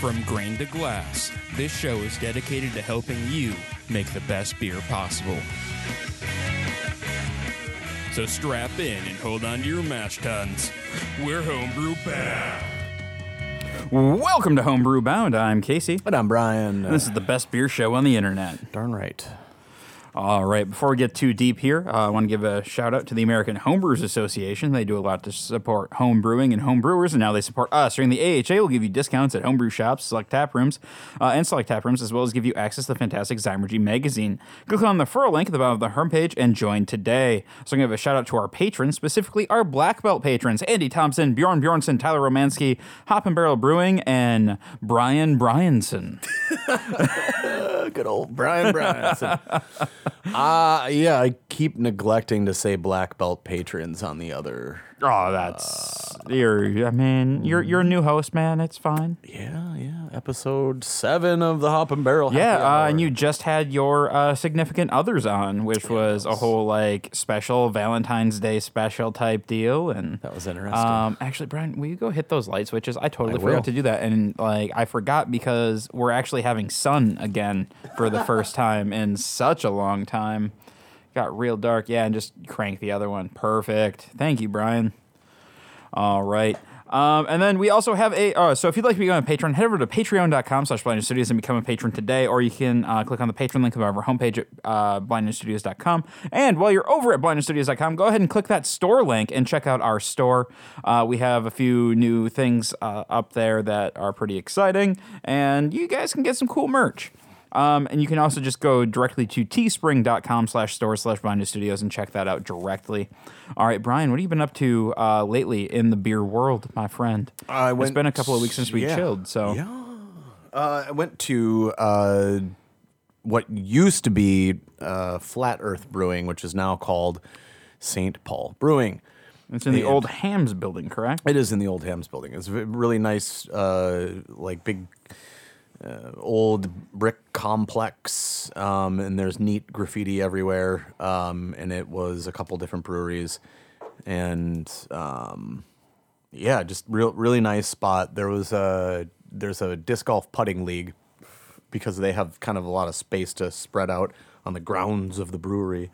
From grain to glass, this show is dedicated to helping you make the best beer possible. So strap in and hold on to your mash tuns. We're homebrew bound. Welcome to Homebrew Bound. I'm Casey. And I'm Brian. This is the best beer show on the internet. darn right. All right, before we get too deep here, uh, I want to give a shout out to the American Homebrewers Association. They do a lot to support home brewing and home brewers, and now they support us. During the AHA, we'll give you discounts at homebrew shops, select tap rooms, uh, and select tap rooms, as well as give you access to the fantastic Zymurgy magazine. Click on the referral link at the bottom of the homepage and join today. So I'm going to give a shout out to our patrons, specifically our black belt patrons Andy Thompson, Bjorn Bjornson, Tyler Romansky, Hop and Barrel Brewing, and Brian Bryanson. Good old Brian Bryanson. uh, yeah, I keep neglecting to say black belt patrons on the other. Oh, that's you're. I mean, you're you're a new host, man. It's fine. Yeah, yeah. Episode seven of the Hop and Barrel. Happy Yeah, uh, Hour. and you just had your uh, significant others on, which was a whole like special Valentine's Day special type deal, and That was interesting. Um, actually, Brian, will you go hit those light switches? I totally I forgot will. to do that, and like I forgot because we're actually having sun again for the first time in such a long time. Got real dark, yeah, and just crank the other one. Perfect. Thank you, Brian. All right. Um, and then we also have a. Uh, so if you'd like to become a patron, head over to patreon.com slash blind studios and become a patron today, or you can uh, click on the patron link of our homepage at uh, blindstudios.com. And while you're over at blindstudios.com, go ahead and click that store link and check out our store. Uh, we have a few new things uh, up there that are pretty exciting, and you guys can get some cool merch. Um, and you can also just go directly to teespring.com slash store slash blind studios and check that out directly. All right, Brian, what have you been up to uh, lately in the beer world, my friend? I it's went- been a couple of weeks since we yeah. chilled, so Yeah. Uh, I went to uh, what used to be uh, Flat Earth Brewing, which is now called St. Paul Brewing. it's in the And- old Hamm's building, correct? It is in the old Hamm's building. It's a really nice, uh, like big, uh, old brick complex, um, and there's neat graffiti everywhere. Um, and it was a couple different breweries, and um, yeah, just real, really nice spot. There was a there's a disc golf putting league because they have kind of a lot of space to spread out on the grounds of the brewery.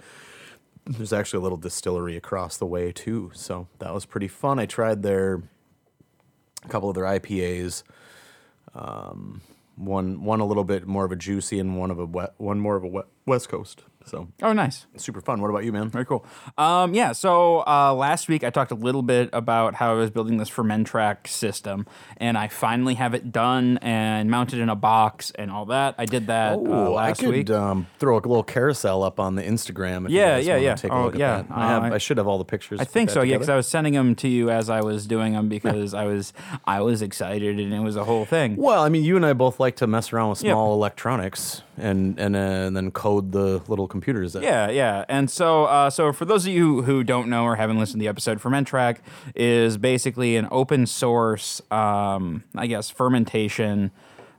There's actually a little distillery across the way too, so that was pretty fun. I tried their a couple of their IPAs. Um, one one a little bit more of a juicy and one of a wet, one more of a wet, West Coast. So Oh, nice. super fun. What about you, man? Very cool. Um, yeah, so uh, last week I talked a little bit about how I was building this Fermentrack system, and I finally have it done and mounted in a box and all that. I did that uh, Oh, I last could week. um, throw a little carousel up on the Instagram. If you Yeah, guys yeah, yeah. Take a Oh, look at yeah. that. I, have, Uh, I should have all the pictures. I think so, that yeah, because. I was sending them to you as I was doing them because I was I was excited and it was a whole thing. Well, I mean, you and I both like to mess around with Yep. small electronics and and, uh, and then code the little computers. That, Yeah, yeah. And so, uh, so for those of you who don't know or haven't listened to the episode, Fermentrack is basically an open source, um, I guess, fermentation,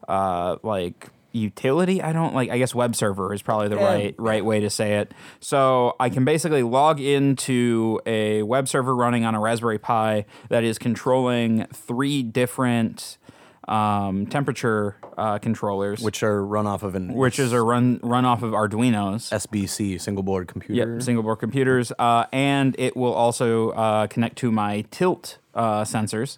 uh, like utility. I don't like. I guess web server is probably the right right way to say it. So I can basically log into a web server running on a Raspberry Pi that is controlling three different um, temperature uh, controllers, which are run off of an which is a run run off of Arduino's. SBC single board computer. Yep, single board computers, uh, and it will also uh, connect to my tilt uh, sensors,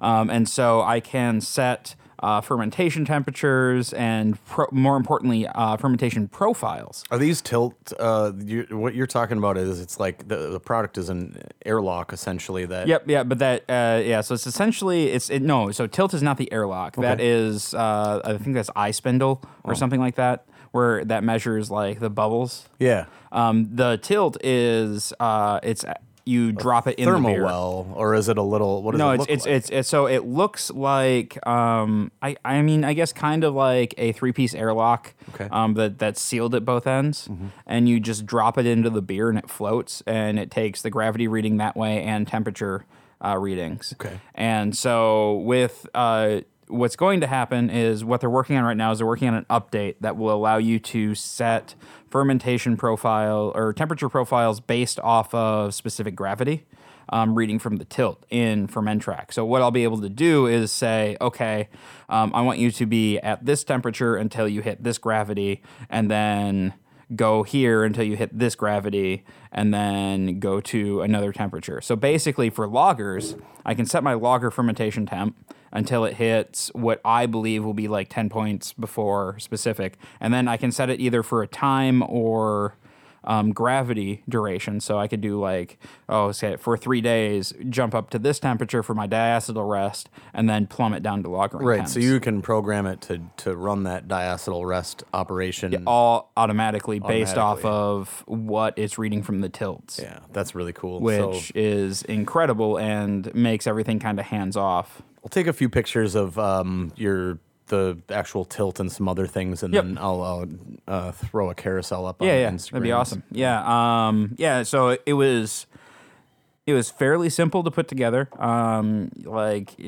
um, and so I can set uh, fermentation temperatures and, pro- more importantly, uh, fermentation profiles. Are these tilt? Uh, you, what you're talking about is it's like the, the product is an airlock essentially. That Yep, yeah, but that, uh, yeah, so it's essentially it's it, no, so tilt is not the airlock. Okay. That is, uh, I think that's iSpindel or something like that, where that measures like the bubbles. yeah Um, the tilt is uh, it's you drop it in the beer. well, or is it a little? What does No, it it's look it's, like? it's it's so it looks like um I I mean I guess kind of like a three piece airlock Okay. um that that's sealed at both ends and you just drop it into the beer and it floats and it takes the gravity reading that way and temperature uh, readings. Okay. And so with uh what's going to happen is what they're working on right now is they're working on an update that will allow you to set fermentation profile or temperature profiles based off of specific gravity. um, reading from the tilt in Fermentrack. So what I'll be able to do is say, okay, um, I want you to be at this temperature until you hit this gravity, and then go here until you hit this gravity and then go to another temperature. So basically for lagers, I can set my lager fermentation temp until it hits what I believe will be like 10 points before specific. And then I can set it either for a time or um, gravity duration. So I could do like, oh, say for three days, jump up to this temperature for my diacetyl rest, and then plummet down to lagering Right. temps. So you can program it to to run that diacetyl rest operation. all automatically based off of what it's reading from the tilts. Yeah, that's really cool. Which so is incredible and makes everything kind of hands off. I'll take a few pictures of um, your the actual tilt and some other things, and Yep. then I'll, I'll uh, throw a carousel up. Yeah, on yeah, Instagram. that'd be awesome. Yeah, um, yeah. So it was, it was fairly simple to put together. Um, like,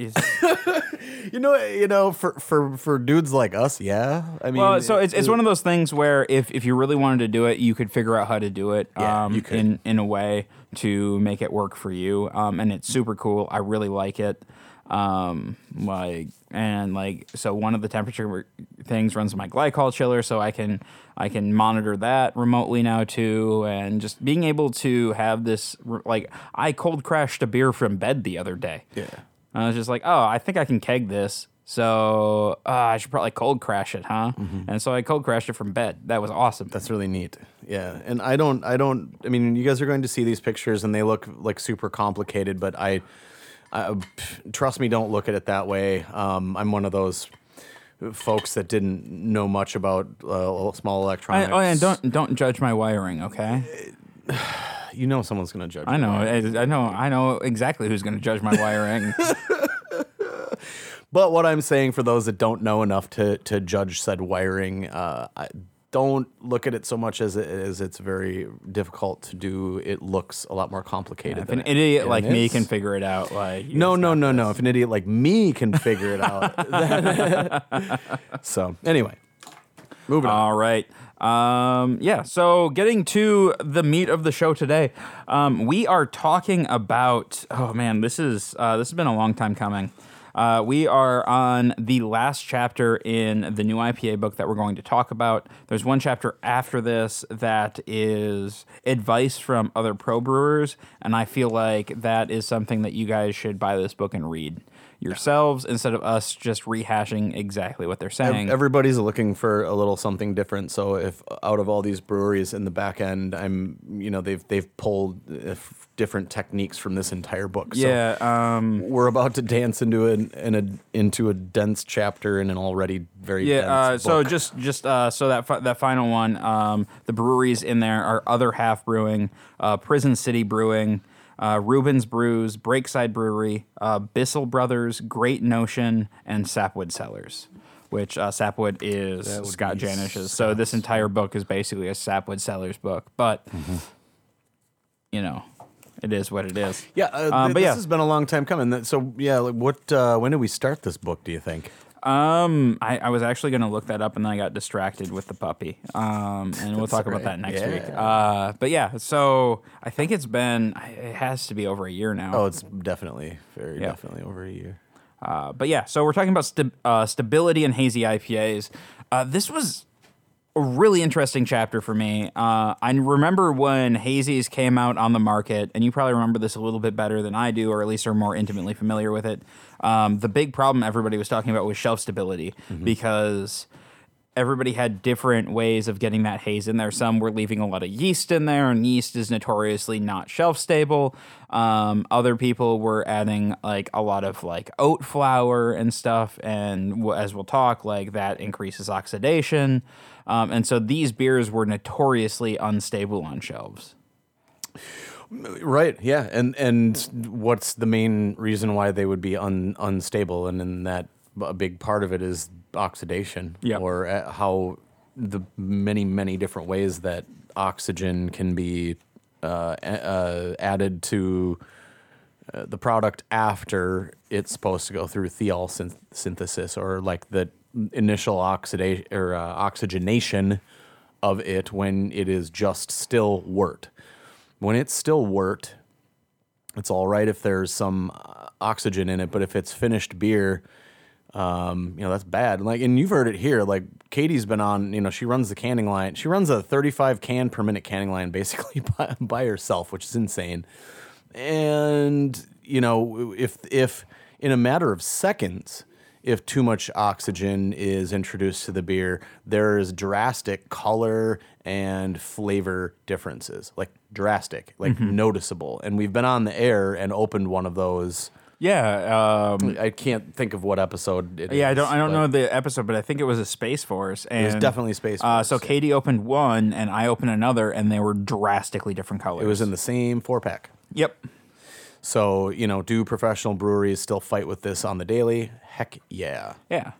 You know, you know, for for for dudes like us, yeah. I mean, well, so it's, it's one of those things where if, if you really wanted to do it, you could figure out how to do it. Yeah, um, you could. in in a way to make it work for you. Um, and it's super cool. I really like it. Um, like and like so one of the temperature things runs my glycol chiller, so I can I can monitor that remotely now too. And just being able to have this like I cold crashed a beer from bed the other day. Yeah. I was just like, oh, I think I can keg this. So uh, I should probably cold crash it, huh? And so I cold crashed it from bed. That was awesome. That's really neat. Yeah, and I don't, I don't. I mean, you guys are going to see these pictures, and they look like super complicated, but I, I trust me, don't look at it that way. Um, I'm one of those folks that didn't know much about uh, small I, electronics. oh, and don't don't judge my wiring, okay? you know someone's going to judge. I know, I, I know, I know exactly who's going to judge my wiring. But what I'm saying for those that don't know enough to to judge said wiring, uh, I, don't look at it so much as it is. It's very difficult to do. It looks a lot more complicated. if than an it- idiot like me can figure it out, like No, no, no, this. no. If an idiot like me can figure it out. then- so anyway, moving on. All right. Um, yeah. So getting to the meat of the show today, um, we are talking about. Oh man, this is uh, this has been a long time coming. Uh, we are on the last chapter in the new IPA book that we're going to talk about. There's one chapter after this that is advice from other pro brewers, and I feel like that is something that you guys should buy this book and read yourselves instead of us just rehashing exactly what they're saying. Everybody's looking for a little something different. So if out of all these breweries in the back end, I'm, you know, they've they've pulled uh, different techniques from this entire book. So yeah. Um, we're about to dance into an in a into a dense chapter in an already very Yeah. Uh, so just just uh, so that fi- that final one, um, the breweries in there are Other Half Brewing, uh, Prison City Brewing, uh, Reuben's Brews, Breakside Brewery, uh, Bissell Brothers, Great Notion, and Sapwood Cellars. Which uh, Sapwood is Scott Janish's. So this entire book is basically a Sapwood Cellars book, but you know, it is what it is. yeah, uh, Um, th- but this yeah. has been a long time coming. So yeah, like what? Uh, when did we start this book? Do you think? Um, I, I was actually going to look that up and then I got distracted with the puppy. Um, and we'll talk about that next Yeah. week. Uh, but yeah, so I think it's been, it has to be over a year now. Oh, it's definitely very Yeah. definitely over a year. Uh, but yeah, so we're talking about sta- uh, stability and hazy IPAs. Uh, this was a really interesting chapter for me. Uh, I remember when hazies came out on the market, and you probably remember this a little bit better than I do, or at least are more intimately familiar with it. Um, the big problem everybody was talking about was shelf stability because everybody had different ways of getting that haze in there. Some were leaving a lot of yeast in there, and yeast is notoriously not shelf stable. Um, other people were adding like a lot of like oat flour and stuff, and as we'll talk, like that increases oxidation. Um, and so these beers were notoriously unstable on shelves. Right. Yeah. And and what's the main reason why they would be un, unstable? And in that, a big part of it is oxidation, Yeah. or uh, how the many many different ways that oxygen can be uh, uh, added to uh, the product after it's supposed to go through thiol synth- synthesis, or like the initial oxidation or uh, oxygenation of it when it is just still wort when it's still wort, it's all right if there's some uh, oxygen in it, but if it's finished beer, um, you know that's bad. Like, and you've heard it here. Like, Katie's been on. You know, she runs the canning line. She runs a 35 can per minute canning line basically by, by herself, which is insane. And you know, if if in a matter of seconds, if too much oxygen is introduced to the beer, there's drastic color and flavor differences, like drastic, like noticeable. And we've been on the air and opened one of those. Yeah, um, I can't think of what episode it is. yeah. I don't I don't know the episode, but I think it was a Space Force. And, was definitely Space Force. Uh, so. Katie opened one, and I opened another, and they were drastically different colors. It was in the same four pack. Yep. So, you know, do professional breweries still fight with this on the daily? Heck yeah. Yeah.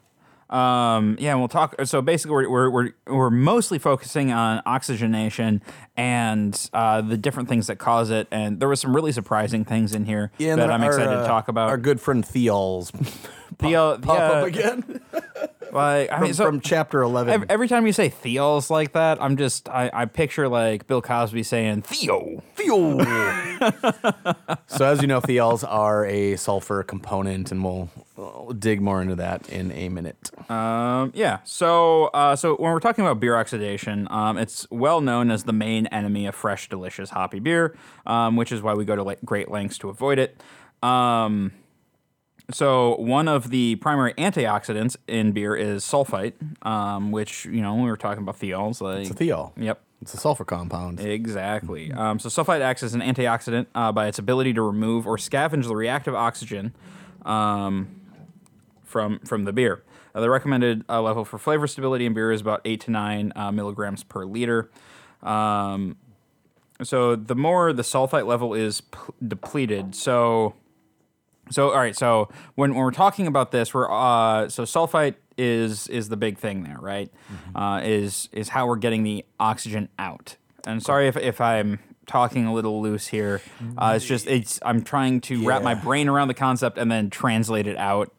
Um, yeah, and we'll talk. So basically, we're, we're, we're, we're mostly focusing on oxygenation and uh, the different things that cause it. And there were some really surprising things in here Yeah, that I'm excited uh, to talk about. Our good friend Theol's Theo, pop yeah, up again Like, I from, mean, so from chapter 11. ev- every time you say Theos like that, I'm just I, I picture like Bill Cosby saying Theo. Theo. so, as you know, thiols are a sulfur component, and we'll, we'll dig more into that in a minute. Um, yeah. So, uh, so when we're talking about beer oxidation, um, it's well known as the main enemy of fresh, delicious, hoppy beer, um, which is why we go to like, great lengths to avoid it. Um, so one of the primary antioxidants in beer is sulfite, um, which you know we were talking about thiols. Like, It's a thiol. Yep. It's a sulfur compound. Exactly. Um, so sulfite acts as an antioxidant uh, by its ability to remove or scavenge the reactive oxygen um, from from the beer. Uh, the recommended uh, level for flavor stability in beer is about eight to nine uh, milligrams per liter. Um, so the more the sulfite level is p- depleted, so so all right. So when, when we're talking about this, we're uh, so sulfite is is the big thing there, right? Uh, is is how we're getting the oxygen out. And sorry if if I'm talking a little loose here. Uh, it's just it's I'm trying to wrap my brain around the concept and then translate it out.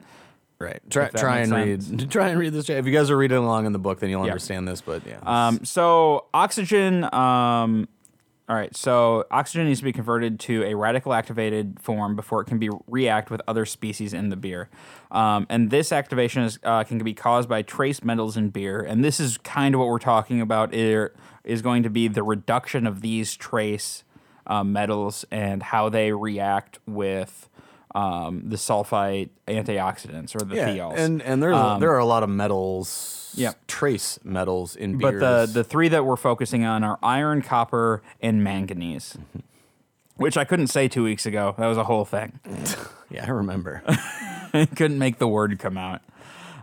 Right. Try, try and sense. read. Try and read this. If you guys are reading along in the book, then you'll Yeah. understand this. But yeah. Um, so oxygen. Um, all right. So oxygen needs to be converted to a radical activated form before it can be react with other species in the beer. Um, and this activation is, uh, can be caused by trace metals in beer. And this is kind of what we're talking about. Here is going to be the reduction of these trace uh, metals and how they react with. Um, the sulfite antioxidants or the yeah, thiols. and and there's a, there are a lot of metals, Um, Yeah. trace metals in beers. But the the three that we're focusing on are iron, copper, and manganese, which I couldn't say two weeks ago. That was a whole thing. yeah, I remember. I couldn't make the word come out.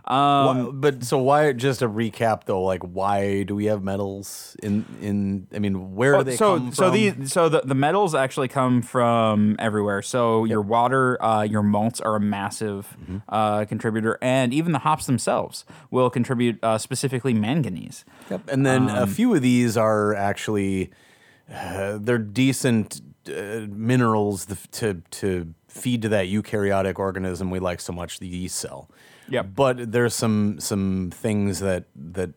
Why- but so why? Just a recap though, like why do we have metals in in? I mean, where do they so come so from? these so the, the metals actually come from everywhere. So your water, uh, your malts are a massive Mm-hmm. uh, contributor, and even the hops themselves will contribute uh, specifically manganese. Yep. And then Um, a few of these are actually uh, they're decent uh, minerals to to feed to that eukaryotic organism we like so much, the yeast cell. Yep. But there's some some things that that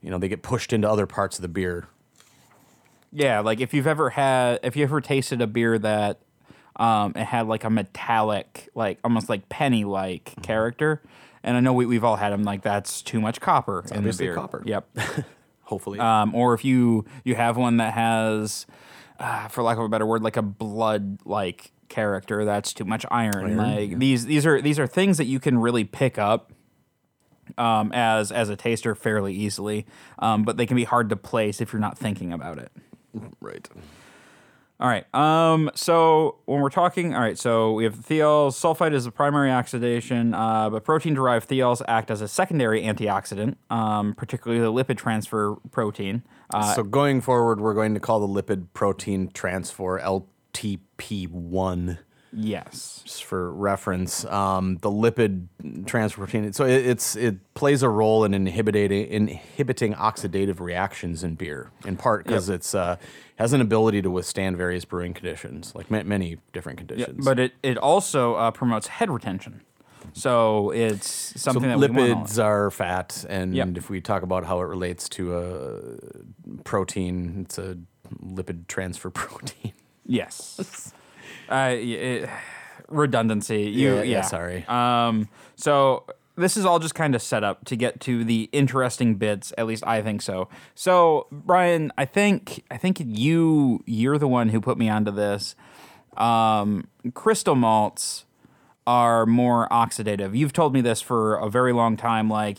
you know they get pushed into other parts of the beer. Yeah, like if you've ever had, if you ever tasted a beer that um, it had like a metallic, like almost like penny like Mm-hmm. character, and I know we, we've all had them. Like that's too much copper in the beer. copper. Yep. Hopefully, um, or if you you have one that has, uh, for lack of a better word, like a blood like character, that's too much iron. like these these are these are things that you can really pick up um, as as a taster fairly easily, um, but they can be hard to place if you're not thinking about it. right. All right. Um, so when we're talking, all right, so we have thiols. Sulfite is the primary oxidation, uh, but protein-derived thiols act as a secondary antioxidant, um, particularly the lipid transfer protein. Uh, so going forward, we're going to call the lipid protein transfer LTP1. yes. just for reference, um, the lipid transfer protein. So it, it's it plays a role in inhibiting inhibiting oxidative reactions in beer, in part because it's uh, has an ability to withstand various brewing conditions, like ma- many different conditions. But it, it also uh, promotes head retention. So it's so something that we lipids are fat, and Yep. if we talk about how it relates to a protein, it's a lipid transfer protein. Yes. Uh, it, redundancy. You, Yeah, yeah, yeah, sorry. Um, so this is all just kind of set up to get to the interesting bits. At least I think so. So Brian, I think I think you you're the one who put me onto this. Um, crystal malts are more oxidative. You've told me this for a very long time. Like,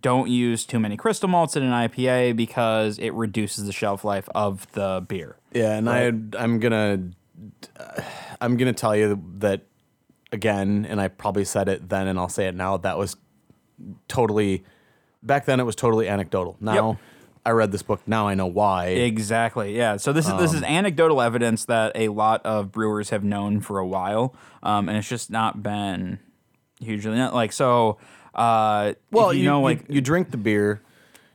don't use too many crystal malts in an IPA because it reduces the shelf life of the beer. Yeah, and I I'm gonna uh, I'm gonna tell you that again, and I probably said it then, and I'll say it now. That was totally back then. It was totally anecdotal. Now I read this book. Now I know why. Exactly. Yeah. So this is this Um, is anecdotal evidence that a lot of brewers have known for a while, um, and it's just not been hugely like so. Uh, well, you, you know, you- like you drink the beer,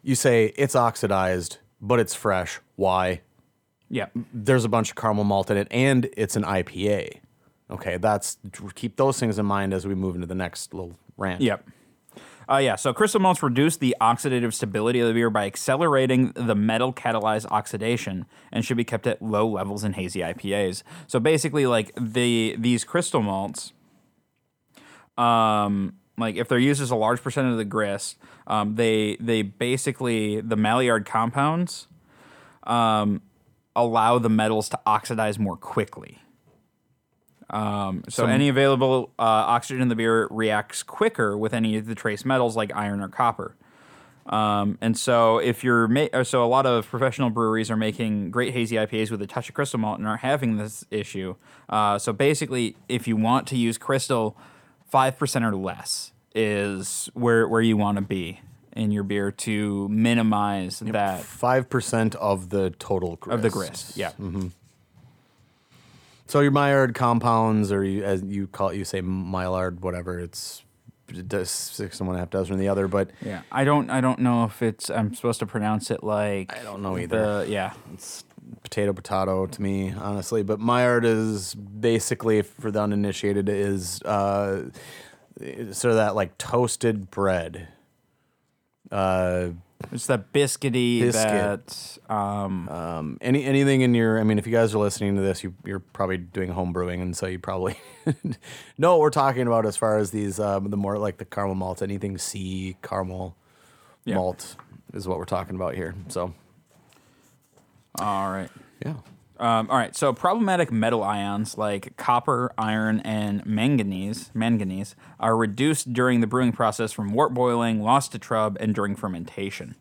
you say it's oxidized, but it's fresh. Why? yeah, There's a bunch of caramel malt in it, and it's an IPA. Okay, that's keep those things in mind as we move into the next little rant. Yep. Uh, yeah, so crystal malts reduce the oxidative stability of the beer by accelerating the metal catalyzed oxidation and should be kept at low levels in hazy IPAs. So basically, like the these crystal malts, um, like if they're used as a large percent of the grist, um, they they basically the Maillard compounds um, allow the metals to oxidize more quickly. Um, so, any available uh, oxygen in the beer reacts quicker with any of the trace metals like iron or copper. Um, and so if you're ma- uh, so a lot of professional breweries are making great hazy IPAs with a touch of crystal malt and are having this issue. Uh, so basically, if you want to use crystal, five percent or less is where where you want to be in your beer to minimize that Five percent of the total grist. of the grist. Yeah. So your Maillard compounds, or you, as you call it, you say Maillard, whatever. It's six and one half dozen the other, but Yeah, I don't. I don't know if it's. I'm supposed to pronounce it like. I don't know either. The, yeah, it's potato potato to me, honestly. But Maillard is basically, for the uninitiated, is uh, sort of that like toasted bread. Uh, it's that biscuity Biscuit. that. Um, um, any anything in your, I mean, if you guys are listening to this, you, you're probably doing home brewing, and so you probably know what we're talking about as far as these um, the more like the caramel malt, anything C caramel Yeah. malt is what we're talking about here. So all right. yeah. Um, all right. So problematic metal ions like copper, iron, and manganese manganese are reduced during the brewing process from wort boiling, lost to trub, and during fermentation.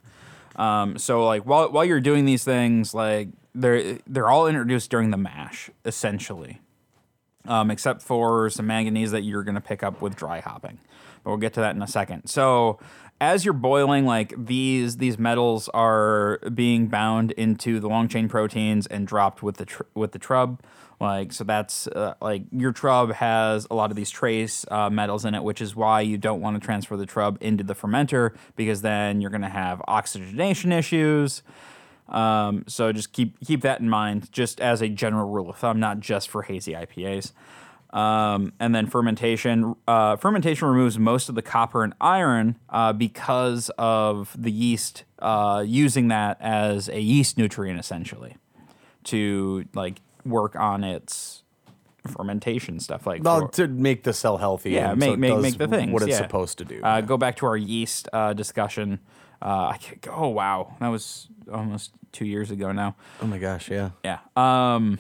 Um, so like while while you're doing these things, like they're they're all introduced during the mash, essentially. um, except for some manganese that you're to pick up with dry hopping. But we'll get to that in a second. So as you're boiling, like these these metals are being bound into the long chain proteins and dropped with the tr- with the trub. Like so, that's uh, like your trub has a lot of these trace uh, metals in it, which is why you don't want to transfer the trub into the fermenter because then you're going to have oxygenation issues. Um, so just keep keep that in mind, just as a general rule of thumb, not just for hazy IPAs. Um, and then fermentation. Uh, fermentation removes most of the copper and iron uh, because of the yeast uh, using that as a yeast nutrient, essentially, to like work on its fermentation stuff. Like Well, for- to make the cell healthy. yeah, and make so make make the things what it's yeah. supposed to do. Uh, go back to our yeast uh, discussion. Uh, I can't, oh wow, that was almost two years ago now. oh my gosh, yeah. Yeah. Um.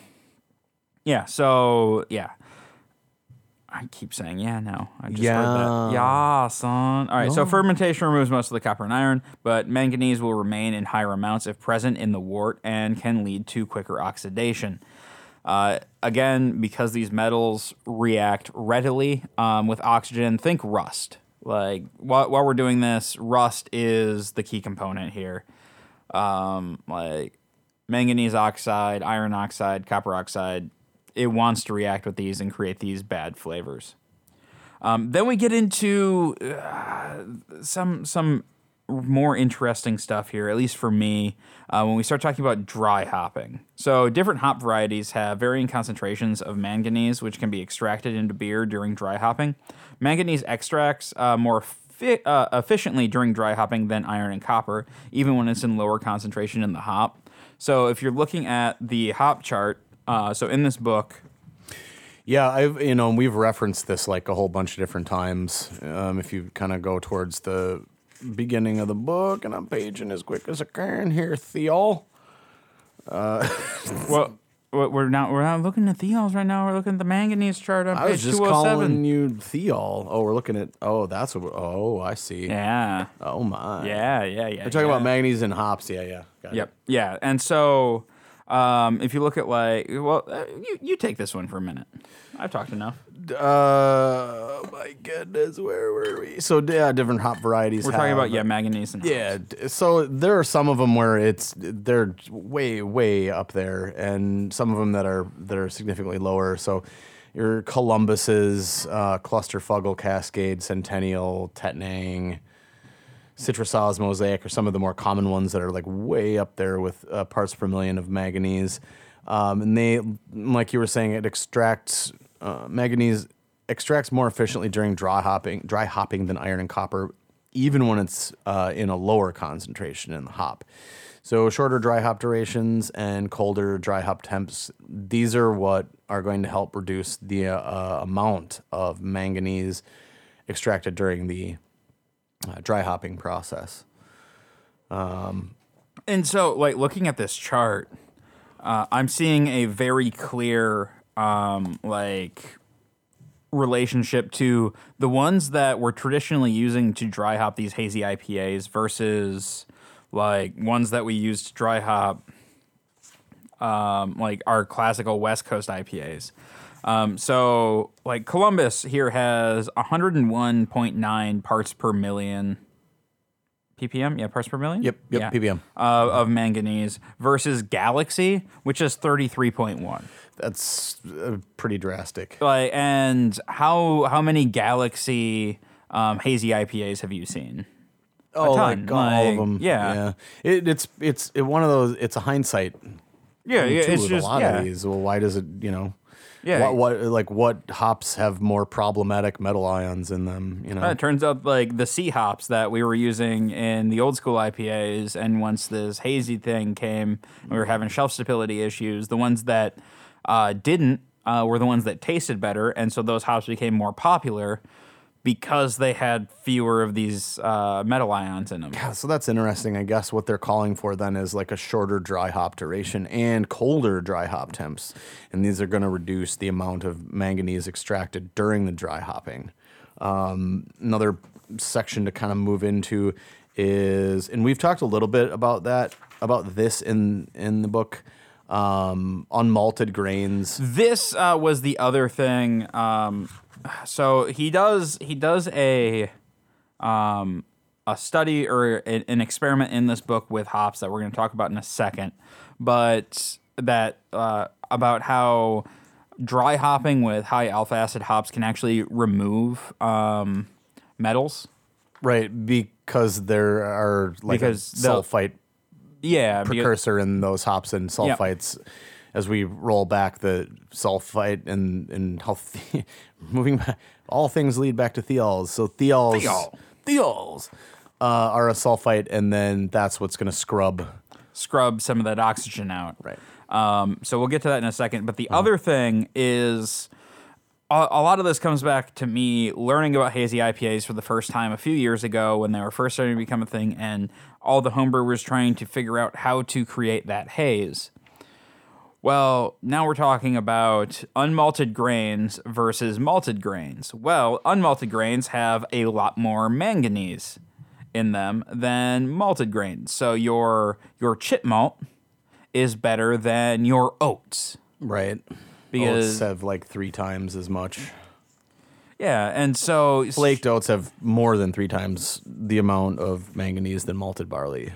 Yeah. So yeah. I keep saying yeah no. I just heard Yeah. that. Yeah, son. All right. So fermentation removes most of the copper and iron, but manganese will remain in higher amounts if present in the wort and can lead to quicker oxidation. Uh, again, because these metals react readily um, with oxygen, think rust. Like while, while we're doing this, rust is the key component here. Um, like manganese oxide, iron oxide, copper oxide, it wants to react with these and create these bad flavors. Um, then we get into uh, some some more interesting stuff here, at least for me, uh, when we start talking about dry hopping. So different hop varieties have varying concentrations of manganese, which can be extracted into beer during dry hopping. Manganese extracts uh, more fi- uh, efficiently during dry hopping than iron and copper, even when it's in lower concentration in the hop. So if you're looking at the hop chart, uh, so in this book, Yeah, I've you know we've referenced this like a whole bunch of different times. Um, if you kind of go towards the beginning of the book, and I'm paging as quick as I can here, Theol. Well, we- we're not we're not looking at thiols right now. We're looking at the manganese chart on I page was just calling you Theol. Oh, we're looking at. Oh, that's what. Oh, I see. Yeah, Oh my. yeah, yeah, yeah. We're talking yeah. about manganese and hops. Yeah, yeah. Got it. Yep. Yeah. And so, um, if you look at like, well, uh, you you take this one for a minute. I've talked enough. Uh, my goodness, where were we? So yeah, different hop varieties. We're talking have- about yeah, manganese and hops. Yeah, d- so there are some of them where it's they're way way up there, and some of them that are that are significantly lower. So your Columbus's, uh, Cluster Fuggle Cascade, Centennial, Tettnang, Citrus Oz Mosaic are some of the more common ones that are like way up there with uh, parts per million of manganese. Um, and they, like you were saying, it extracts uh, manganese extracts more efficiently during dry hopping, dry hopping than iron and copper, even when it's uh, in a lower concentration in the hop. So shorter dry hop durations and colder dry hop temps, these are what are going to help reduce the uh, amount of manganese extracted during the uh, dry hopping process. And so, like looking at this chart, uh, I'm seeing a very clear, um, like relationship to the ones that we're traditionally using to dry hop these hazy IPAs versus like ones that we use to dry hop, um, like our classical West Coast IPAs. Um, so, like Columbus here has 101.9 parts per million ppm. Yeah, parts per million. Yep, yep, Yeah. ppm. Uh, of manganese versus Galaxy, which is 33.1. That's uh, pretty drastic. Like, and how how many Galaxy um, hazy IPAs have you seen? Oh, like all of them. yeah. It, it's it's it, one of those. It's a hindsight. Yeah, yeah, it's just a lot yeah, of these. Well, why does it? You know. Yeah. What, what like what hops have more problematic metal ions in them? You know. Uh, it turns out like the C hops that we were using in the old school IPAs, and once this hazy thing came, and we were having shelf stability issues. The ones that uh, didn't uh, were the ones that tasted better, and so those hops became more popular because they had fewer of these uh, metal ions in them. Yeah, so that's interesting. I guess what they're calling for then is like a shorter dry hop duration and colder dry hop temps. And these are going to reduce the amount of manganese extracted during the dry hopping. Um, another section to kind of move into is, and we've talked a little bit about that, about this in in the book, um, unmalted grains. This uh, was the other thing. Um, so he does he does a um, a study or a- an experiment in this book with hops that we're going to talk about in a second, but that uh, about how dry hopping with high alpha acid hops can actually remove um, metals. Right, because there are like Because sulfite Yeah, precursor in those hops and sulfites as we roll back the sulfite and and how the- moving back, all things lead back to thiols. So thiols Thiol. thiols uh, are a sulfite, and then that's what's going to scrub. scrub some of that oxygen out. Right. Um, so we'll get to that in a second. But the other thing is a, a lot of this comes back to me learning about hazy IPAs for the first time a few years ago when they were first starting to become a thing, and all the homebrewers trying to figure out how to create that haze. Well, now we're talking about unmalted grains versus malted grains. Well, unmalted grains have a lot more manganese in them than malted grains. So your your chit malt is better than your oats. Right. Because- oats have like three times as much. Yeah, and so Flaked oats have more than three times the amount of manganese than malted barley.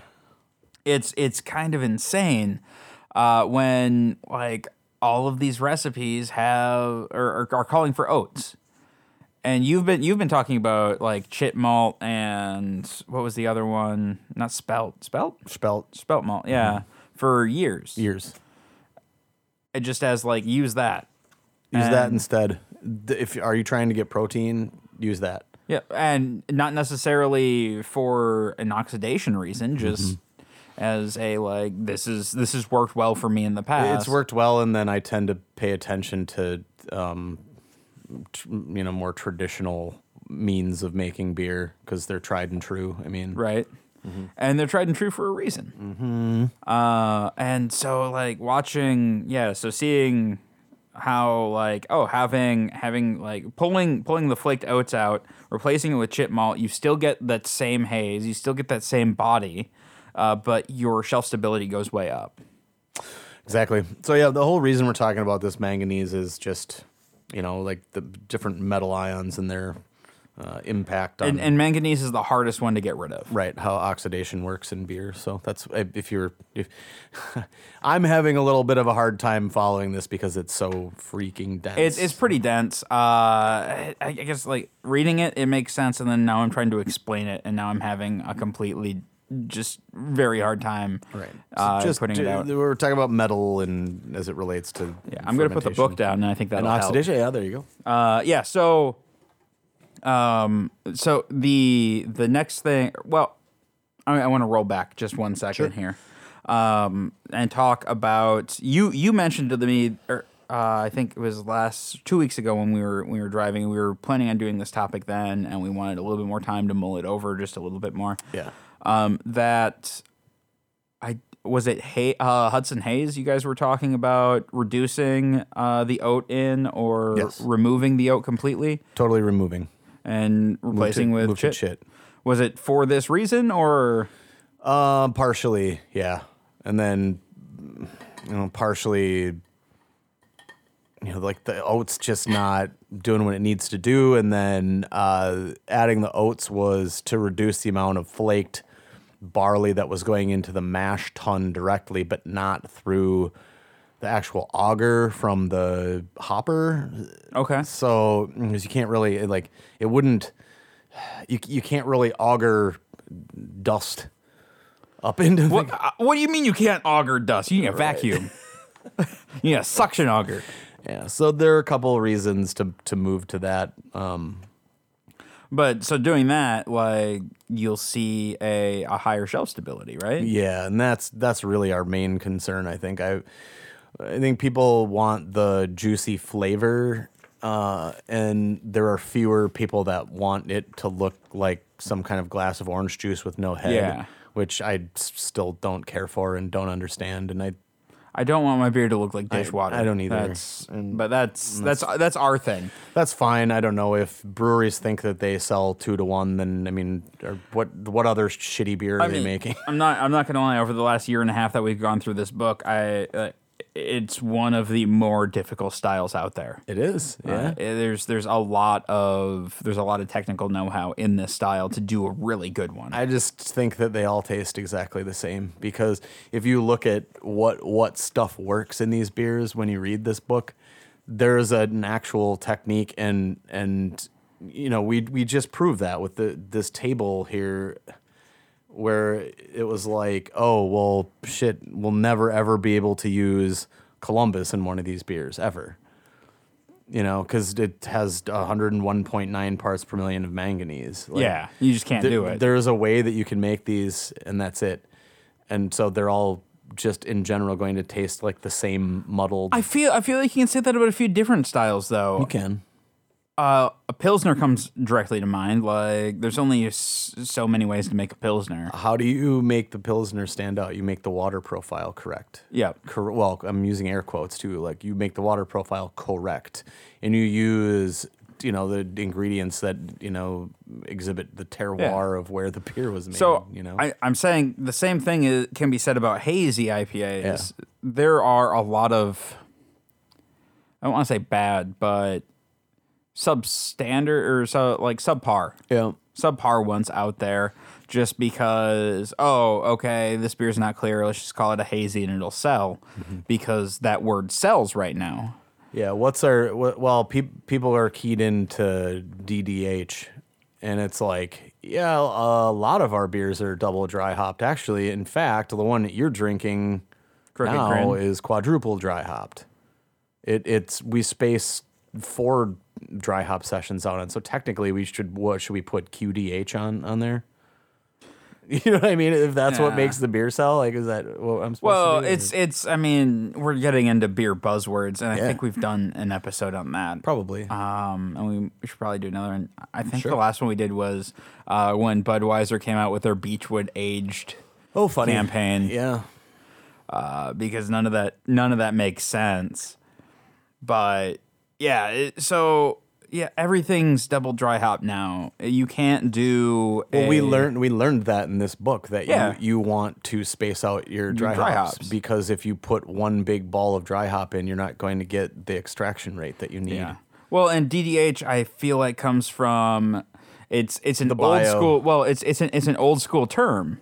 it's it's kind of insane uh, when like all of these recipes have or, or are calling for oats. And you've been you've been talking about like chit malt and what was the other one? Not spelt, spelt, Spelt spelt malt. Yeah, for years. years. It just as like use that. Use that instead. If are you trying to get protein, use that. Yeah, and not necessarily for an oxidation reason, just as a like this is this has worked well for me in the past. It's worked well, and then I tend to pay attention to um, tr- you know more traditional means of making beer because they're tried and true. I mean, right? And they're tried and true for a reason. Mm-hmm. Uh, and so like watching, yeah, so seeing how like oh having having like pulling pulling the flaked oats out, replacing it with chit malt, you still get that same haze, you still get that same body, uh, but your shelf stability goes way up. Exactly. So yeah, the whole reason we're talking about this manganese is just you know like the different metal ions and their uh, impact on And, and manganese is the hardest one to get rid of. right how oxidation works in beer. So that's if you're if I'm having a little bit of a hard time following this because it's so freaking dense. It's it's pretty dense. Uh, I, I guess like reading it, it makes sense, and then now I'm trying to explain it, and now I'm having a completely just very hard time. right. Uh, just putting it out. We're talking about metal and as it relates to Yeah, I'm gonna put the book down, and I think help. oxidation. Yeah, there you go. Uh, yeah. So, um, so the the next thing, well, I, I want to roll back just one second here, um, and talk about you. You mentioned to me, or uh, I think it was last two weeks ago when we were we were driving. We were planning on doing this topic then, and we wanted a little bit more time to mull it over just a little bit more. Yeah. Um, that I was it Hay, uh, Hudson Hayes. You guys were talking about reducing uh, the oat in or Yes. removing the oat completely Totally removing. And replacing with move to chit. chit. Was it for this reason or Um, partially, yeah, and then you know, partially, you know, like the oats just not doing what it needs to do, and then uh, adding the oats was to reduce the amount of flaked barley that was going into the mash tun directly, but not through the actual auger from the hopper. okay? So because you can't really like it wouldn't you you can't really auger dust up into the What, uh, what do you mean you can't auger dust? You need a vacuum. you need a suction auger. yeah. So there are a couple of reasons to to move to that. Um, But so doing that, like you'll see a, a higher shelf stability, right? yeah, and that's that's really our main concern. I think I I think people want the juicy flavor. Uh, and there are fewer people that want it to look like some kind of glass of orange juice with no head, Yeah. which I s- still don't care for and don't understand. And I I don't want my beer to look like dishwater. I don't either. That's, but that's that's that's our thing. That's fine. I don't know if breweries think that they sell two to one. Then I mean, what what other shitty beer are they making? I'm not. I'm not gonna lie. Over the last year and a half that we've gone through this book, I uh, it's one of the more difficult styles out there. It is. Uh, Yeah. there's there's a lot of there's a lot of technical know-how in this style to do a really good one. I just think that they all taste exactly the same because if you look at what what stuff works in these beers when you read this book, there's an actual technique and and you know we we just proved that with the this table here where it was like, oh, well, shit, we'll never ever be able to use Columbus in one of these beers ever. You know, because it has 101.9 parts per million of manganese. Like, yeah, you just can't there- do it. There's a way that you can make these, and that's it. And so they're all just in general going to taste like the same muddled. I feel I feel like you can say that about a few different styles though. you can. Uh, a pilsner comes directly to mind. Like there's only s- so many ways to make a pilsner. How do you make the pilsner stand out? You make the water profile correct. Yeah. Cor- well, I'm using air quotes too. Like you make the water profile correct, and you use you know the ingredients that you know exhibit the terroir of where the beer was made. So you know, I, I'm saying the same thing is, can be said about hazy IPAs. There are a lot of I don't want to say bad, but substandard or so like subpar. yeah. Subpar ones out there just because oh okay this beer's not clear let's just call it a hazy and it'll sell Mm-hmm. because that word sells right now. Yeah, what's our well? Pe- people are keyed into DDH, and it's like, yeah, a lot of our beers are double dry hopped. Actually, in fact, the one that you're drinking Crooked now Grin. is quadruple dry hopped. It it's we space four dry hop sessions out on, so technically we should what should we put QDH on on there? You know what I mean? If that's what makes the beer sell, like, is that what I'm supposed Well, to do? Well it's it's. I mean, we're getting into beer buzzwords, and I Yeah. think we've done an episode on that. probably. Um, and we, we should probably do another. one. I think Sure. the last one we did was uh, when Budweiser came out with their Beechwood aged oh, funny campaign. Yeah. uh, because none of that none of that makes sense. But yeah, it, so yeah, everything's double dry hop now. You can't do. Well, we learned we learned that in this book that Yeah. you you want to space out your dry, dry hops, hops. because if you put one big ball of dry hop in, you're not going to get the extraction rate that you need. Yeah. Well, and DDH, I feel like comes from it's it's an The old school. Well, it's it's an it's an old school term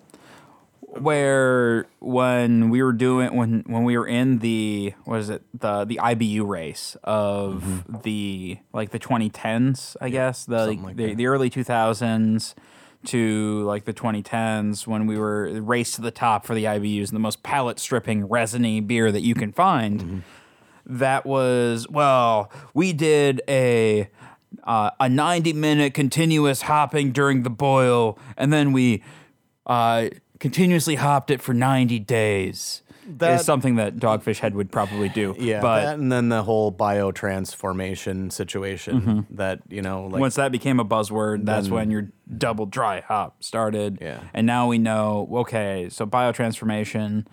where when we were doing when when we were in the what is it the the IBU race of the like the 2010s, I guess the Mm-hmm. like the, the early 2000s to like the 2010s when we were race to the top for the IBUs and the most palate stripping resiny beer that you can find Mm-hmm. that was well we did a uh, a 90 minute continuous hopping during the boil and then we uh, continuously hopped it for 90 days That- is something that dogfish head would probably do Yeah, but that and then the whole biotransformation situation Mm-hmm. that you know, like once that became a buzzword that's when your double dry hop started Yeah. and now we know okay so biotransformation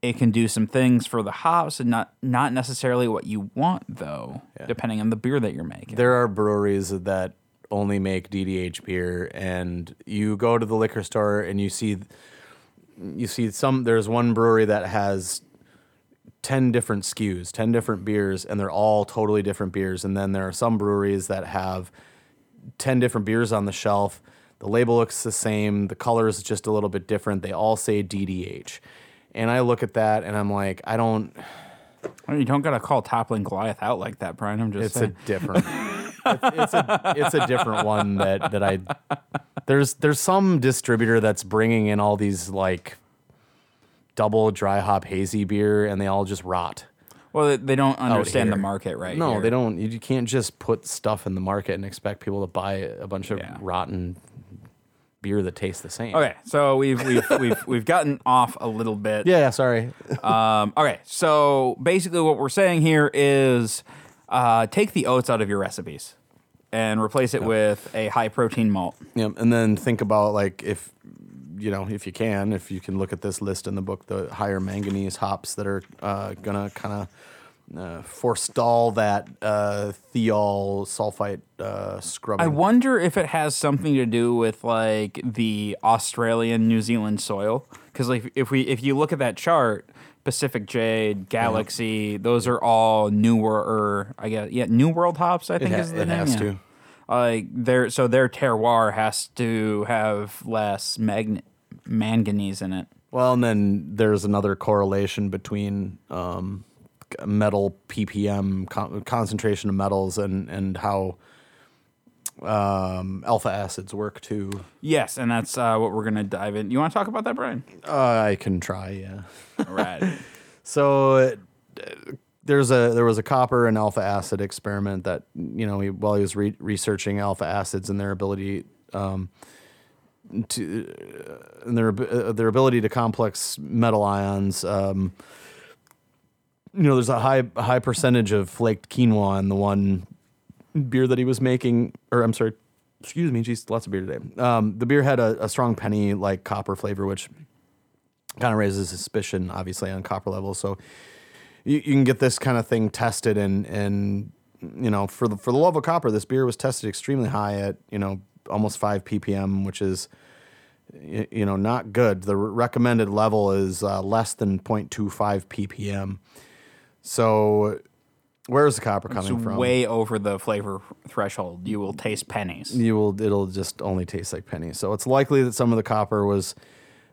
it can do some things for the hops and not not necessarily what you want though Yeah. depending on the beer that you're making there are breweries that only make DDH beer, and you go to the liquor store and you see, you see some. There's one brewery that has ten different SKUs, ten different beers, and they're all totally different beers. And then there are some breweries that have ten different beers on the shelf. The label looks the same. The color is just a little bit different. They all say DDH. And I look at that and I'm like, I don't. Mean, you don't gotta call toppling Goliath out like that, Brian. I'm just It's a different. it's, it's a it's a different one that that I. There's there's some distributor that's bringing in all these like double dry hop hazy beer and they all just rot. well, they- don't understand the market right. No, here. they don't. You can't just put stuff in the market and expect people to buy a bunch of Yeah. rotten beer that tastes the same. Okay, so we've we've we've we've gotten off a little bit. Yeah, yeah, sorry. Um, okay, so basically, what we're saying here is uh, take the oats out of your recipes and replace it with a high protein malt. Yeah, and then think about like if you know if you can, if you can look at this list in the book, the higher manganese hops that are uh, gonna kind of uh, forestall that uh, thiol sulfite uh, scrubbing. I wonder if it has something to do with like the Australian New Zealand soil because like if we if you look at that chart, Pacific Jade, Galaxy, those are all newer or I guess yeah New World hops. I think ha- is the it name. has yeah. to. Like their so their terroir has to have less magn- manganese in it. well, and then there's another correlation between um, metal ppm con- concentration of metals and and how um, alpha acids work too. Yes, and that's uh, what we're gonna dive in. You want to talk about that, Brian? Uh, I can try, yeah. All right. So uh, there's a there was a copper and alpha acid experiment that you know he, while he was re- researching alpha acids and their ability um, to uh, and their uh, their ability to complex metal ions. Um, you know, there's a high high percentage of flaked quinoa in the one beer that he was making, or I'm sorry, excuse me, geez, lots of beer today. Um, the beer had a, a strong penny like copper flavor, which kind of raises suspicion, obviously, on copper levels. So you, you can get this kind of thing tested, and and you know, for the for the love of copper, this beer was tested extremely high at you know almost five ppm, which is you know not good. The recommended level is uh, less than 0.25 ppm. So where is the copper It's coming from? way over the flavor threshold. You will taste pennies. you will it'll just only taste like pennies. So it's likely that some of the copper was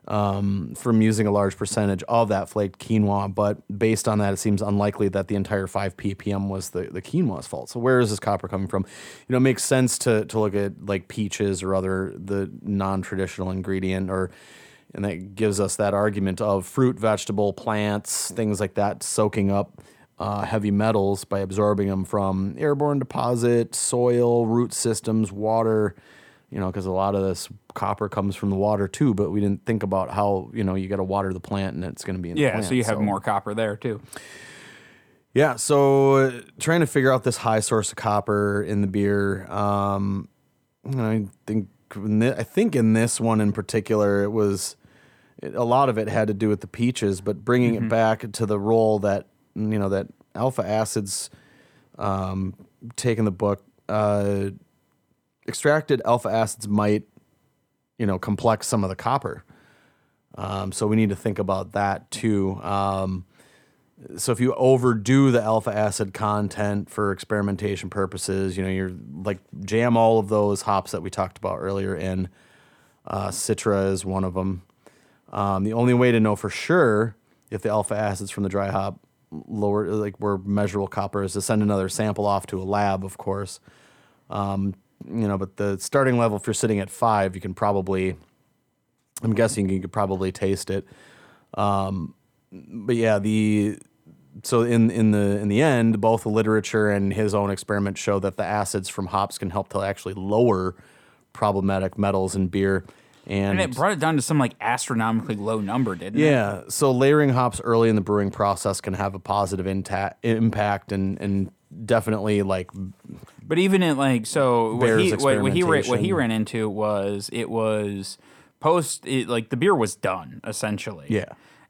um, from using a large percentage of that flaked quinoa, but based on that, it seems unlikely that the entire five ppm was the, the quinoa's fault. So where is this copper coming from? You know, it makes sense to to look at like peaches or other the non traditional ingredient or. And that gives us that argument of fruit, vegetable, plants, things like that, soaking up uh, heavy metals by absorbing them from airborne deposit, soil, root systems, water, you know, because a lot of this copper comes from the water too. But we didn't think about how you know you got to water the plant and it's going to be in the Yeah, so you have more copper there too. Yeah, so uh, trying to figure out this high source of copper in the beer. Um, I think in I think in this one in particular, it was it, a lot of it had to do with the peaches, but bringing it back to the role that you know that alpha acids um, take in the book. Uh, extracted alpha acids might, you know, complex some of the copper. Um, so we need to think about that too. Um, so if you overdo the alpha acid content for experimentation purposes, you know, you're like jam all of those hops that we talked about earlier in. Uh, Citra is one of them. Um, the only way to know for sure if the alpha acids from the dry hop lower, like were measurable copper, is to send another sample off to a lab, of course. Um, you know, but the starting level, if you're sitting at five, you can probably, I'm guessing you could probably taste it. Um, but yeah, the so in in the in the end, both the literature and his own experiment show that the acids from hops can help to actually lower problematic metals in beer. And, And it brought it down to some like astronomically low number, didn't it? yeah, so layering hops early in the brewing process can have a positive inta- impact and and definitely like But even in like so what he what, what he ran, what he ran into was it was post it, like the beer was done essentially. Yeah.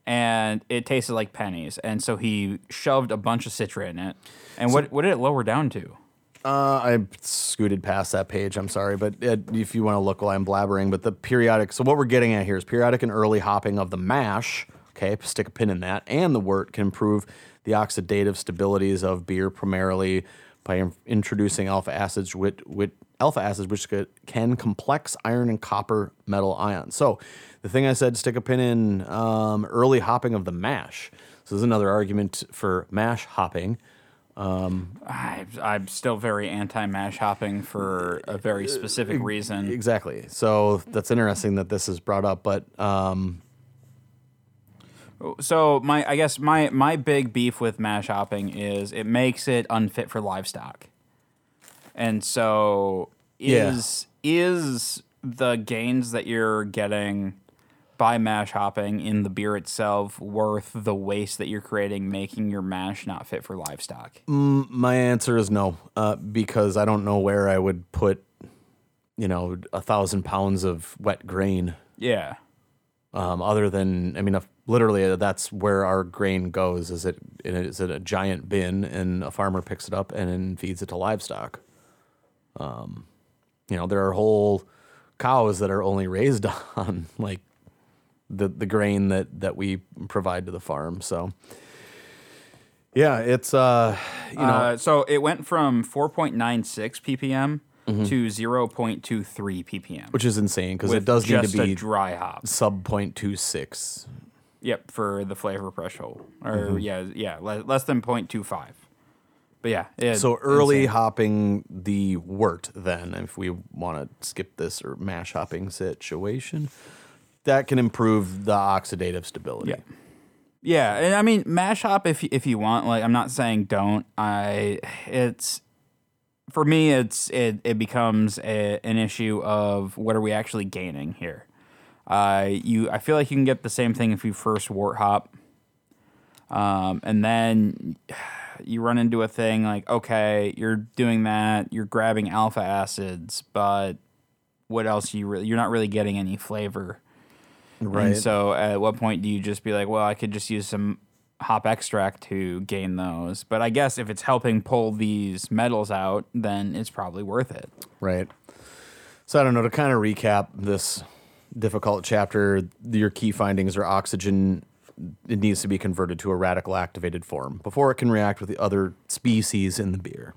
And it tasted like pennies, and so he shoved a bunch of citra in it. And what what did it lower down to? Uh, I scooted past that page. I'm sorry, but uh, if you want to look while I'm blabbering, but the periodic. So what we're getting at here is periodic and early hopping of the mash. Okay, stick a pin in that, and the wort can improve the oxidative stabilities of beer primarily by in- introducing alpha acids, which, which alpha acids which can complex iron and copper metal ions. So the thing I said, stick a pin in um, early hopping of the mash. So there's another argument for mash hopping. I, I'm still very anti mash hopping for a very specific reason. Exactly. So that's interesting that this is brought up, but um, So my I guess my my big beef with mash hopping is it makes it unfit for livestock. And so Yeah. is is the gains that you're getting by mash hopping in the beer itself worth the waste that you're creating making your mash not fit for livestock? my answer is no, uh, because I don't know where I would put, you know, a thousand pounds of wet grain. Yeah. Um, other than, I mean, if, literally, uh, that's where our grain goes. Is it is it a giant bin, and a farmer picks it up and then feeds it to livestock. Um, you know, there are whole cows that are only raised on like the the grain that that we provide to the farm. So, yeah, it's uh, you know, uh, so it went from 4.96 ppm Mm-hmm. to 0.23 ppm. which is insane because it does need to be dry hop. sub 0.26. Yep, for the flavor threshold, or Mm-hmm. yeah, yeah, le- less than 0.25. But yeah, it- So early insane. hopping the wort, then, if we want to skip this or mash hopping situation, that can improve the oxidative stability. Yeah. Yeah, and I mean mash hop if if you want. Like I'm not saying don't. I it's for me it's it it becomes a, an issue of what are we actually gaining here. Uh, you I feel like you can get the same thing if you first wort hop, um, and then you run into a thing like okay you're doing that you're grabbing alpha acids, but what else you really you're not really getting any flavor. Right. And so at what point do you just be like, well, I could just use some hop extract to gain those? But I guess if it's helping pull these metals out, then it's probably worth it. Right. So I don't know. To kind of recap this difficult chapter, your key findings are oxygen. It needs to be converted to a radical activated form before it can react with the other species in the beer.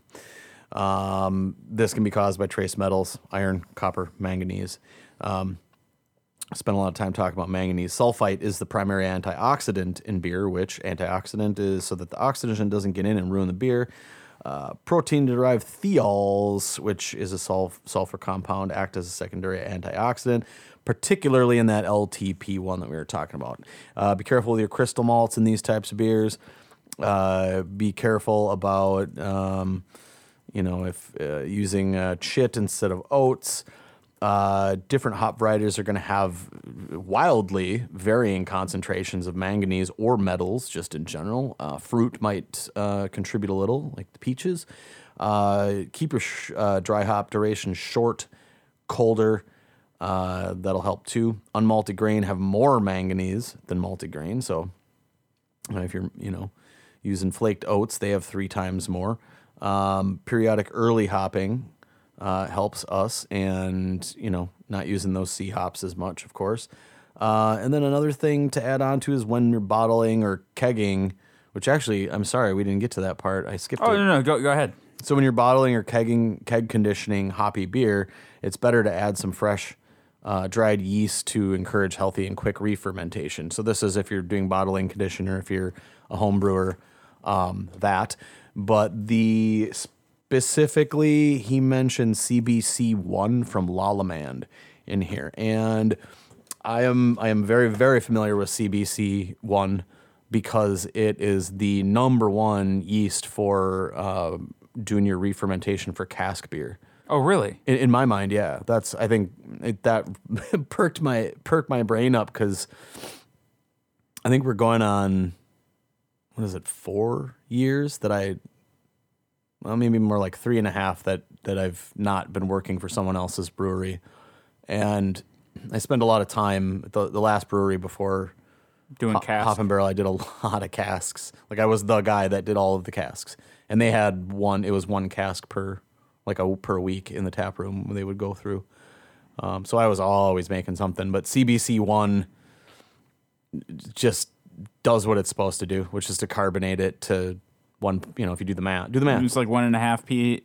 Um, this can be caused by trace metals, iron, copper, manganese. Um, spent a lot of time talking about manganese. Sulfite is the primary antioxidant in beer, which antioxidant is so that the oxygen doesn't get in and ruin the beer. Uh, protein derived thiols, which is a sulf- sulfur compound, act as a secondary antioxidant, particularly in that LTP one that we were talking about. Uh, be careful with your crystal malts in these types of beers. Uh, be careful about, um, you know, if uh, using uh, chit instead of oats. Uh, different hop varieties are going to have wildly varying concentrations of manganese or metals, just in general. Uh, fruit might uh, contribute a little, like the peaches. Uh, keep your sh- uh, dry hop duration short, colder. That'll help too. Unmalted grain have more manganese than malted grain, so if you're, you know, using flaked oats, they have three times more. Um, periodic early hopping uh, helps us, and you know, not using those sea hops as much, of course. Uh, and then another thing to add on to is when you're bottling or kegging, which actually, I'm sorry, we didn't get to that part. I skipped Oh it. no, no, go go ahead. So when you're bottling or kegging, keg conditioning hoppy beer, it's better to add some fresh uh, dried yeast to encourage healthy and quick re-fermentation. So this is if you're doing bottling condition or if you're a home brewer, um, that. But the specifically, he mentioned CBC one from Lallemand in here, and I am I am very very familiar with CBC one because it is the number one yeast for uh, doing your re-fermentation for cask beer. Oh really? In, in my mind, yeah, that's I think it, that perked my perked my brain up because I think we're going on what is it four years that I well maybe more like three and a half that that I've not been working for someone else's brewery, and I spend a lot of time at the the last brewery before Doing Ho- cast. Hop and Barrel, I did a lot of casks. Like I was the guy that did all of the casks, and they had one. It was one cask per, like a per week in the tap room when they would go through. Um, so I was always making something. But CBC one just does what it's supposed to do, which is to carbonate it to one. You know, if you do the math, do the math. It's like one and a half p.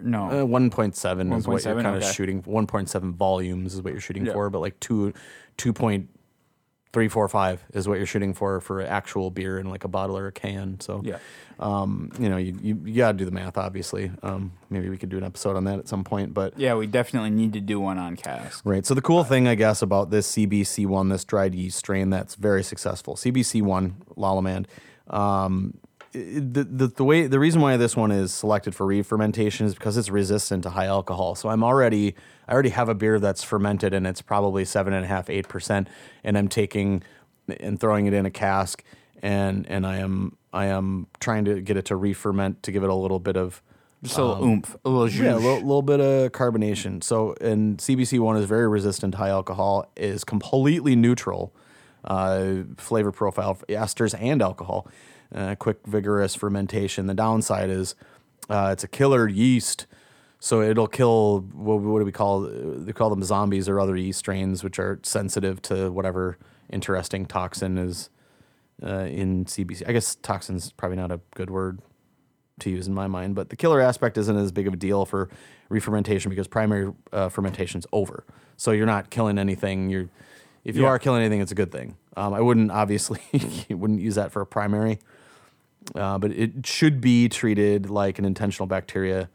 No. Uh, one point seven is what you're 1.7, kind of shooting. One point seven volumes is what you're shooting Yeah. for, but like two, two point three, four, five is what you're shooting for for actual beer in like a bottle or a can. So Yeah. um, you know, you, you, you got to do the math, obviously. Um, maybe we could do an episode on that at some point, but yeah, we definitely need to do one on cask. Right. So the cool thing, I guess, about this CBC one, this dried yeast strain that's very successful, CBC one, Lallemand. Um, the, the the way the reason why this one is selected for re-fermentation is because it's resistant to high alcohol. So I'm already I already have a beer that's fermented and it's probably seven and a half eight percent, and I'm taking and throwing it in a cask, and and I am I am trying to get it to re-ferment to give it a little bit of Just a little oomph, a little. Um, yeah, a little, little bit of carbonation. So, and CBC one is very resistant to high alcohol, is completely neutral uh, flavor profile, for esters and alcohol. Uh, quick, vigorous fermentation. The downside is uh, it's a killer yeast, so it'll kill. What, what do we call? They call them zombies or other yeast strains, which are sensitive to whatever interesting toxin is uh, in CBC. I guess toxin's probably not a good word to use in my mind. But the killer aspect isn't as big of a deal for re-fermentation because primary uh, fermentation's over. So you're not killing anything. You're if you Yeah. are killing anything, it's a good thing. Um, I wouldn't obviously you wouldn't use that for a primary, uh, but it should be treated like an intentional bacteria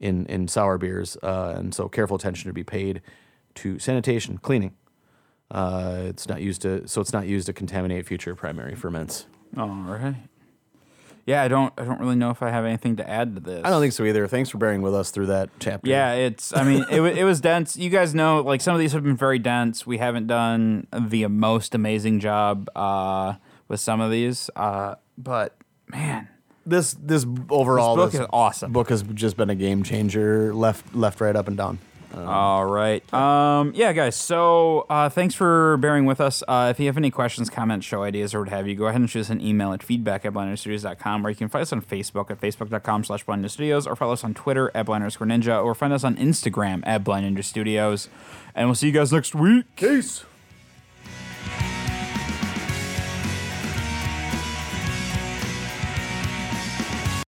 in in sour beers, uh, and so careful attention to be paid to sanitation, cleaning. Uh, it's not used to so it's not used to contaminate future primary ferments. All right. Yeah, I don't. I don't really know if I have anything to add to this. I don't think so either. Thanks for bearing with us through that chapter. Yeah, it's. I mean, it it was dense. You guys know, like some of these have been very dense. We haven't done the most amazing job uh, with some of these, uh, but man, this this overall This book this is awesome. Book has just been a game changer, left left, right, up and down. All right. Um, yeah, guys. So uh, thanks for bearing with us. Uh, if you have any questions, comments, show ideas, or what have you, go ahead and shoot us an email at feedback at blindstudios.com, or you can find us on Facebook at facebook.com slash blind studios, or follow us on Twitter at blind underscore ninja, or find us on Instagram at blind ninja. And we'll see you guys next week. Peace.